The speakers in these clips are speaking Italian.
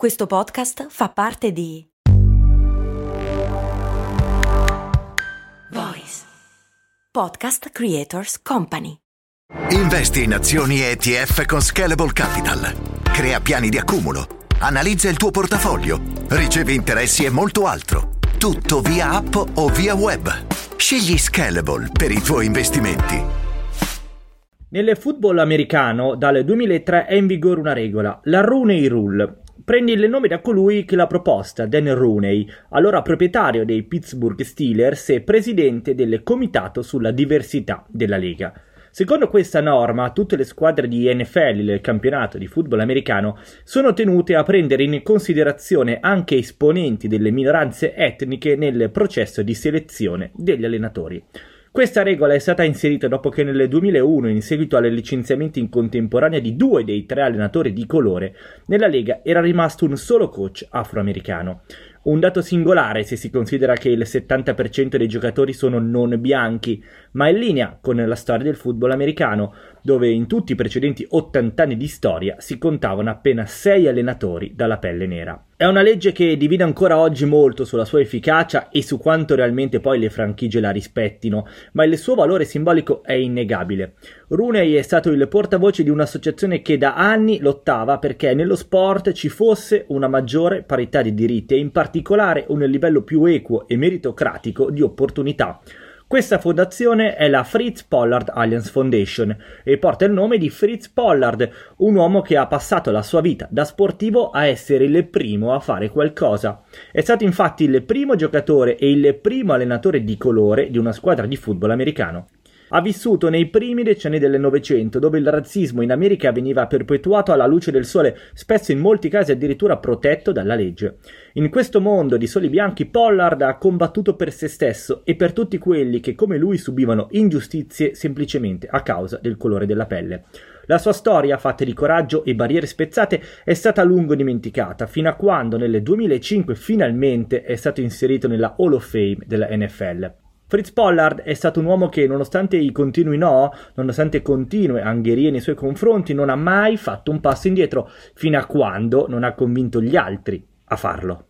Questo podcast fa parte di Voice Podcast Creators Company. Investi in azioni ETF con Scalable Capital. Crea piani di accumulo. Analizza il tuo portafoglio. Ricevi interessi e molto altro. Tutto via app o via web. Scegli Scalable per i tuoi investimenti. Nel football americano dal 2003 è in vigore una regola, la Rooney Rule, prende il nome da colui che l'ha proposta, Dan Rooney, allora proprietario dei Pittsburgh Steelers e presidente del Comitato sulla diversità della Lega. Secondo questa norma, tutte le squadre di NFL del campionato di football americano sono tenute a prendere in considerazione anche esponenti delle minoranze etniche nel processo di selezione degli allenatori. Questa regola è stata inserita dopo che nel 2001, in seguito al licenziamento in contemporanea di due dei tre allenatori di colore, nella Lega era rimasto un solo coach afroamericano. Un dato singolare se si considera che il 70% dei giocatori sono non bianchi, ma in linea con la storia del football americano, dove in tutti i precedenti 80 anni di storia si contavano appena 6 allenatori dalla pelle nera. È una legge che divide ancora oggi molto sulla sua efficacia e su quanto realmente poi le franchigie la rispettino, ma il suo valore simbolico è innegabile. Rooney è stato il portavoce di un'associazione che da anni lottava perché nello sport ci fosse una maggiore parità di diritti e in particolare un livello più equo e meritocratico di opportunità. Questa fondazione è la Fritz Pollard Alliance Foundation e porta il nome di Fritz Pollard, un uomo che ha passato la sua vita da sportivo a essere il primo a fare qualcosa. È stato infatti il primo giocatore e il primo allenatore di colore di una squadra di football americano. Ha vissuto nei primi decenni del Novecento, dove il razzismo in America veniva perpetuato alla luce del sole, spesso in molti casi addirittura protetto dalla legge. In questo mondo di soli bianchi, Pollard ha combattuto per se stesso e per tutti quelli che come lui subivano ingiustizie semplicemente a causa del colore della pelle. La sua storia, fatta di coraggio e barriere spezzate, è stata a lungo dimenticata, fino a quando nel 2005 finalmente è stato inserito nella Hall of Fame della NFL. Fritz Pollard è stato un uomo che, nonostante i continui no, nonostante continue angherie nei suoi confronti, non ha mai fatto un passo indietro, fino a quando non ha convinto gli altri a farlo.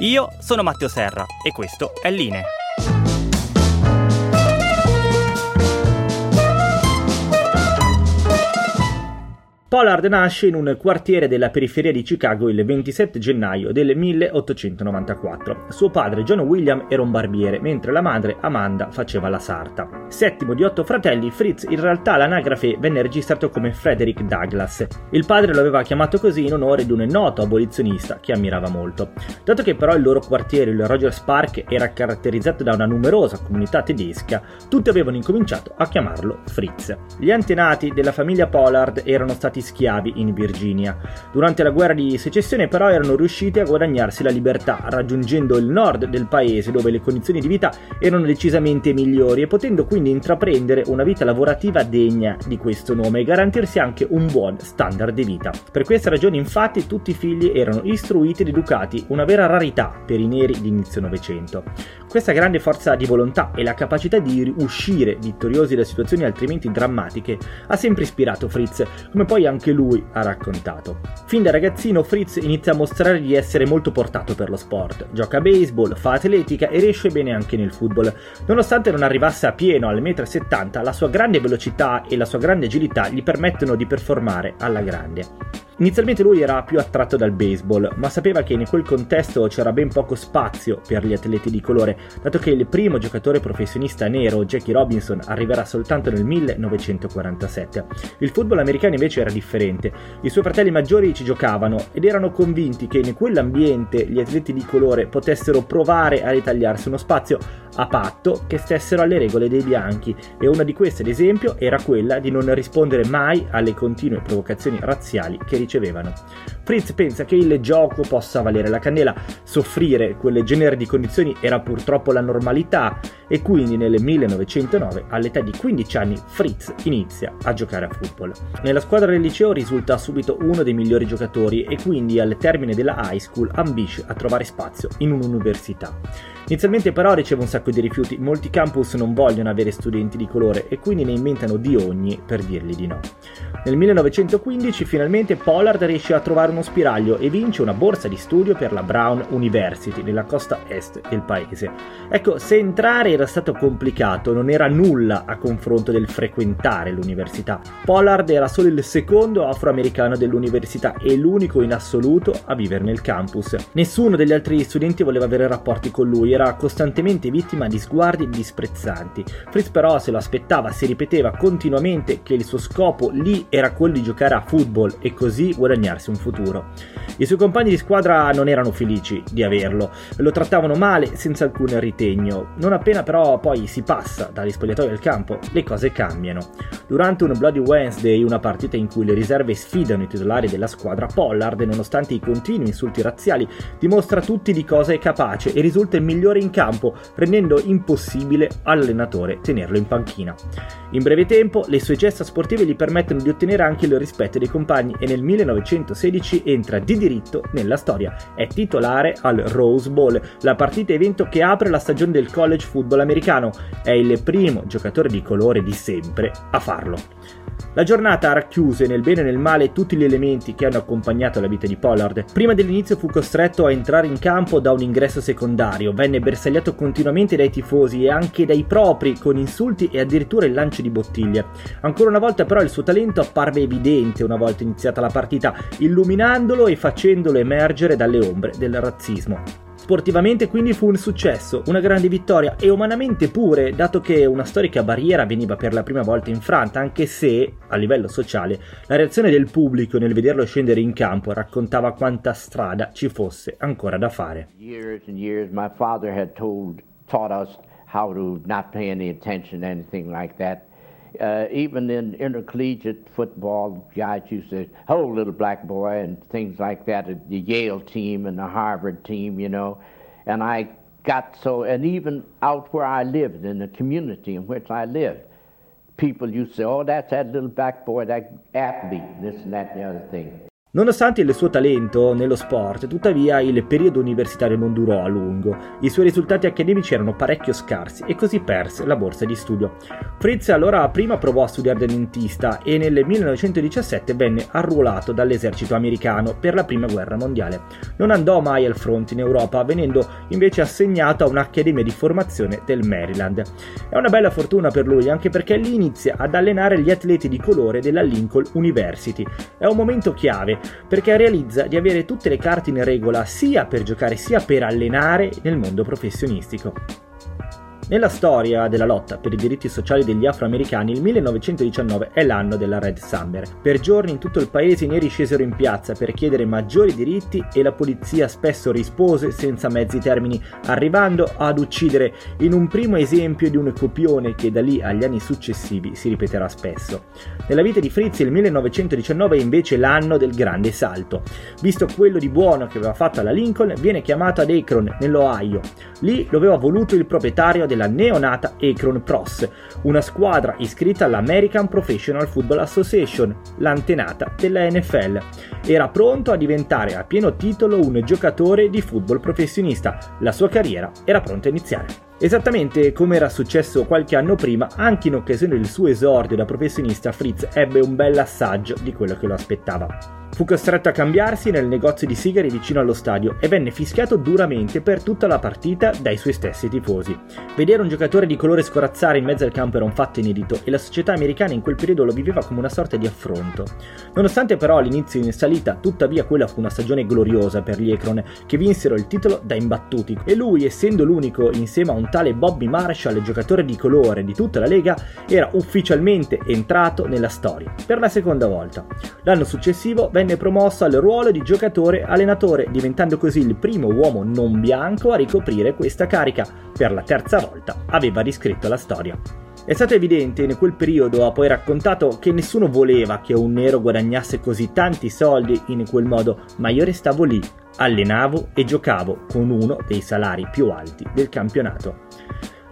Io sono Matteo Serra e questo è Line. Pollard nasce in un quartiere della periferia di Chicago il 27 gennaio del 1894. Suo padre John William era un barbiere, mentre la madre Amanda faceva la sarta. Settimo di otto fratelli, Fritz in realtà l'anagrafe venne registrato come Frederick Douglass. Il padre lo aveva chiamato così in onore di un noto abolizionista che ammirava molto. Dato che però il loro quartiere, il Rogers Park, era caratterizzato da una numerosa comunità tedesca, tutti avevano incominciato a chiamarlo Fritz. Gli antenati della famiglia Pollard erano stati stati schiavi in Virginia. Durante la guerra di secessione però erano riusciti a guadagnarsi la libertà, raggiungendo il nord del paese dove le condizioni di vita erano decisamente migliori e potendo quindi intraprendere una vita lavorativa degna di questo nome e garantirsi anche un buon standard di vita. Per questa ragione infatti tutti i figli erano istruiti ed educati, una vera rarità per i neri di inizio Novecento. Questa grande forza di volontà e la capacità di uscire vittoriosi da situazioni altrimenti drammatiche ha sempre ispirato Fritz, come poi anche lui ha raccontato. Fin da ragazzino Fritz inizia a mostrare di essere molto portato per lo sport. Gioca a baseball, fa atletica e riesce bene anche nel football. Nonostante non arrivasse a pieno al 1,70 m, la sua grande velocità e la sua grande agilità gli permettono di performare alla grande. Inizialmente lui era più attratto dal baseball, ma sapeva che in quel contesto c'era ben poco spazio per gli atleti di colore, dato che il primo giocatore professionista nero, Jackie Robinson, arriverà soltanto nel 1947. Il football americano invece era differente. I suoi fratelli maggiori ci giocavano ed erano convinti che in quell'ambiente gli atleti di colore potessero provare a ritagliarsi uno spazio a patto che stessero alle regole dei bianchi e una di queste ad esempio era quella di non rispondere mai alle continue provocazioni razziali che ricevevano. Fritz pensa che il gioco possa valere la candela, soffrire quelle genere di condizioni era purtroppo la normalità e quindi nel 1909 all'età di 15 anni Fritz inizia a giocare a football. Nella squadra del liceo risulta subito uno dei migliori giocatori e quindi al termine della high school ambisce a trovare spazio in un'università. Inizialmente però riceve un sacco di rifiuti, molti campus non vogliono avere studenti di colore e quindi ne inventano di ogni per dirgli di no. Nel 1915 finalmente Pollard riesce a trovare uno spiraglio e vince una borsa di studio per la Brown University nella costa est del paese. Ecco, se entrare era stato complicato, non era nulla a confronto del frequentare l'università. Pollard era solo il secondo afroamericano dell'università e l'unico in assoluto a vivere nel campus. Nessuno degli altri studenti voleva avere rapporti con lui, era costantemente vittima di sguardi disprezzanti. Fritz però se lo aspettava, si ripeteva continuamente che il suo scopo lì era quello di giocare a football e così guadagnarsi un futuro. I suoi compagni di squadra non erano felici di averlo, lo trattavano male senza alcun ritegno. Non appena però poi si passa dagli spogliatoi al campo, le cose cambiano. Durante un Bloody Wednesday, una partita in cui le riserve sfidano i titolari della squadra, Pollard, nonostante i continui insulti razziali, dimostra tutti di cosa è capace e risulta il migliore in campo, rendendo impossibile all'allenatore tenerlo in panchina. In breve tempo, le sue gesta sportive gli permettono di ottenere anche il rispetto dei compagni e nel 1916 entra di diritto nella storia. È titolare al Rose Bowl, la partita evento che apre la stagione del college football americano. È il primo giocatore di colore di sempre a farlo. La giornata racchiuse nel bene e nel male tutti gli elementi che hanno accompagnato la vita di Pollard. Prima dell'inizio fu costretto a entrare in campo da un ingresso secondario, venne bersagliato continuamente dai tifosi e anche dai propri con insulti e addirittura il lancio di bottiglie. Ancora una volta però il suo talento apparve evidente una volta iniziata la partita, illuminandolo e facendolo emergere dalle ombre del razzismo. Sportivamente quindi fu un successo, una grande vittoria e umanamente pure, dato che una storica barriera veniva per la prima volta infranta, anche se, a livello sociale, la reazione del pubblico nel vederlo scendere in campo raccontava quanta strada ci fosse ancora da fare. Years and years my father had told, taught us how to not pay any attention to anything like that. Uh, even in intercollegiate football, guys used to, "Oh, little black boy," and things like that. The Yale team and the Harvard team, you know, and I got so, and even out where I lived in the community in which I lived, people used to say, "Oh, that's that little black boy, that athlete, this and that and the other thing." Nonostante il suo talento nello sport, tuttavia il periodo universitario non durò a lungo. I suoi risultati accademici erano parecchio scarsi e così perse la borsa di studio. Fritz allora prima provò a studiare da dentista e nel 1917 venne arruolato dall'esercito americano per la prima guerra mondiale. Non andò mai al fronte in Europa, venendo invece assegnato a un'accademia di formazione del Maryland. È una bella fortuna per lui anche perché lì inizia ad allenare gli atleti di colore della Lincoln University. È un momento chiave perché realizza di avere tutte le carte in regola sia per giocare sia per allenare nel mondo professionistico. Nella storia della lotta per i diritti sociali degli afroamericani, il 1919 è l'anno della Red Summer. Per giorni in tutto il paese i neri scesero in piazza per chiedere maggiori diritti e la polizia spesso rispose senza mezzi termini, arrivando ad uccidere in un primo esempio di un copione che da lì agli anni successivi si ripeterà spesso. Nella vita di Fritz il 1919 è invece l'anno del grande salto. Visto quello di buono che aveva fatto alla Lincoln, viene chiamato ad Akron, nell'Ohio. Lì lo aveva voluto il proprietario della neonata Akron Pros, una squadra iscritta all'American Professional Football Association, l'antenata della NFL. Era pronto a diventare a pieno titolo un giocatore di football professionista. La sua carriera era pronta a iniziare. Esattamente come era successo qualche anno prima, anche in occasione del suo esordio da professionista, Fritz ebbe un bel assaggio di quello che lo aspettava. Fu costretto a cambiarsi nel negozio di sigari vicino allo stadio e venne fischiato duramente per tutta la partita dai suoi stessi tifosi. Vedere un giocatore di colore scorazzare in mezzo al campo era un fatto inedito e la società americana in quel periodo lo viveva come una sorta di affronto. Nonostante però l'inizio in salita, tuttavia quella fu una stagione gloriosa per gli Ekron che vinsero il titolo da imbattuti e lui, essendo l'unico insieme a un tale Bobby Marshall, giocatore di colore di tutta la Lega, era ufficialmente entrato nella storia per la seconda volta. L'anno successivo venne venne promosso al ruolo di giocatore-allenatore, diventando così il primo uomo non bianco a ricoprire questa carica. Per la terza volta aveva riscritto la storia. È stato evidente in quel periodo, ha poi raccontato, che nessuno voleva che un nero guadagnasse così tanti soldi in quel modo, ma io restavo lì, allenavo e giocavo con uno dei salari più alti del campionato.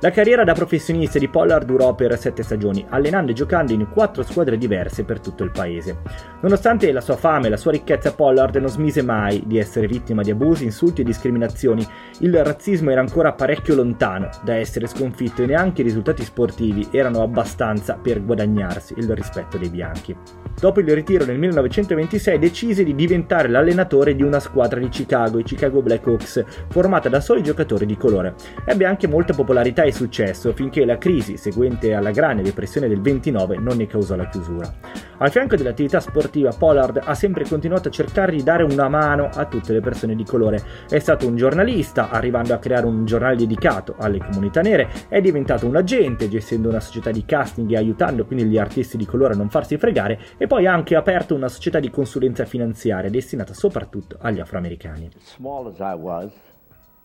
La carriera da professionista di Pollard durò per sette stagioni, allenando e giocando in quattro squadre diverse per tutto il paese. Nonostante la sua fama e la sua ricchezza, Pollard non smise mai di essere vittima di abusi, insulti e discriminazioni. Il razzismo era ancora parecchio lontano da essere sconfitto e neanche i risultati sportivi erano abbastanza per guadagnarsi il rispetto dei bianchi. Dopo il ritiro nel 1926 decise di diventare l'allenatore di una squadra di Chicago, i Chicago Blackhawks, formata da soli giocatori di colore. Ebbe anche molta popolarità e successo finché la crisi seguente alla grande depressione del 29 non ne causò la chiusura. Al fianco dell'attività sportiva, Pollard ha sempre continuato a cercare di dare una mano a tutte le persone di colore. È stato un giornalista, arrivando a creare un giornale dedicato alle comunità nere, è diventato un agente, gestendo una società di casting e aiutando quindi gli artisti di colore a non farsi fregare, e poi ha anche aperto una società di consulenza finanziaria destinata soprattutto agli afroamericani. Small as I was,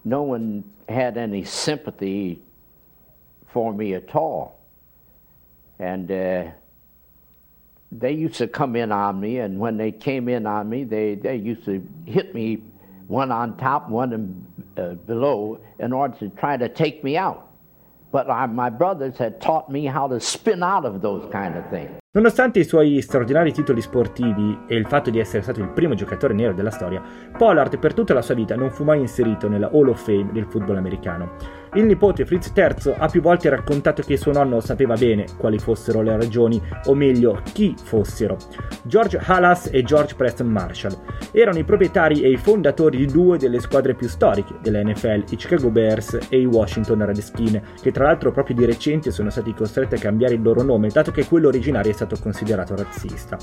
no one had any sympathy for me at all. And uh, they used to come in on me, and when they came in on me, they, they used to hit me one on top, one in, uh, below, in order to try to take me out. But I, my brothers had taught me how to spin out of those kind of things. Nonostante i suoi straordinari titoli sportivi e il fatto di essere stato il primo giocatore nero della storia, Pollard per tutta la sua vita non fu mai inserito nella Hall of Fame del football americano. Il nipote Fritz III ha più volte raccontato che suo nonno sapeva bene quali fossero le ragioni, o meglio chi fossero. George Halas e George Preston Marshall erano i proprietari e i fondatori di due delle squadre più storiche della NFL, i Chicago Bears e i Washington Redskins, che tra l'altro proprio di recente sono stati costretti a cambiare il loro nome, dato che quello originario è stato considerato razzista.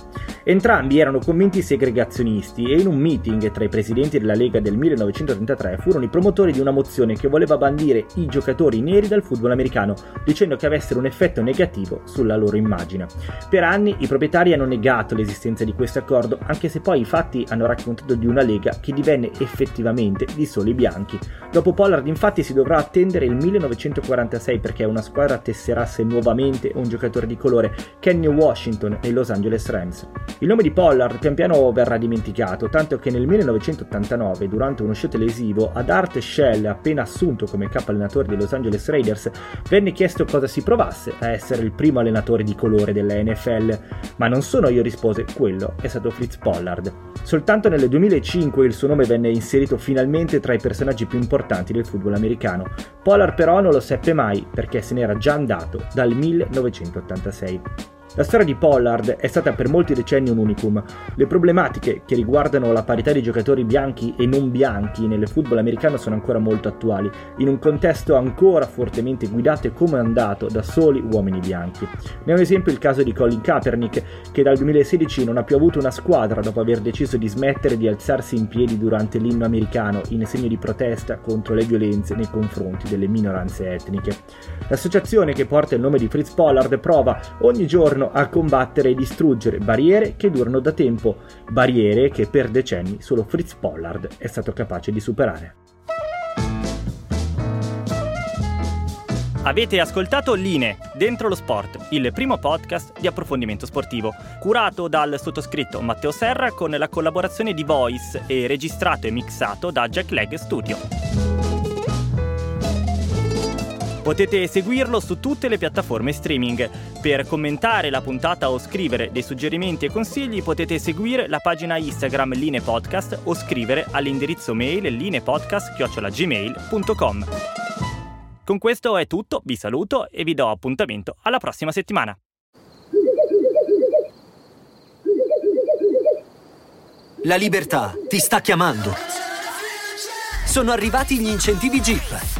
Entrambi erano convinti segregazionisti e in un meeting tra i presidenti della Lega del 1933 furono i promotori di una mozione che voleva bandire i giocatori neri dal football americano, dicendo che avessero un effetto negativo sulla loro immagine. Per anni i proprietari hanno negato l'esistenza di questo accordo, anche se poi i fatti hanno raccontato di una lega che divenne effettivamente di soli bianchi. Dopo Pollard infatti si dovrà attendere il 1946 perché una squadra tesserasse nuovamente un giocatore di colore, Kenny Washington, nei Los Angeles Rams. Il nome di Pollard pian piano verrà dimenticato, tanto che nel 1989, durante uno show televisivo, ad Art Shell, appena assunto come capo allenatore allenatore dei Los Angeles Raiders, venne chiesto cosa si provasse a essere il primo allenatore di colore della NFL, ma non sono io rispose, quello è stato Fritz Pollard. Soltanto nel 2005 il suo nome venne inserito finalmente tra i personaggi più importanti del football americano. Pollard però non lo seppe mai perché se n'era già andato dal 1986. La storia di Pollard è stata per molti decenni un unicum. Le problematiche che riguardano la parità di giocatori bianchi e non bianchi nel football americano sono ancora molto attuali, in un contesto ancora fortemente guidato e comandato da soli uomini bianchi. Ne è un esempio il caso di Colin Kaepernick, che dal 2016 non ha più avuto una squadra dopo aver deciso di smettere di alzarsi in piedi durante l'inno americano in segno di protesta contro le violenze nei confronti delle minoranze etniche. L'associazione che porta il nome di Fritz Pollard prova ogni giorno a combattere e distruggere barriere che durano da tempo, barriere che per decenni solo Fritz Pollard è stato capace di superare. Avete ascoltato Line, Dentro lo Sport, il primo podcast di approfondimento sportivo, curato dal sottoscritto Matteo Serra con la collaborazione di Voice e registrato e mixato da Jack Leg Studio. Potete seguirlo su tutte le piattaforme streaming. Per commentare la puntata o scrivere dei suggerimenti e consigli potete seguire la pagina Instagram Line Podcast o scrivere all'indirizzo mail linepodcast.gmail.com. Con questo è tutto, vi saluto e vi do appuntamento alla prossima settimana. La libertà ti sta chiamando. Sono arrivati gli incentivi Jeep.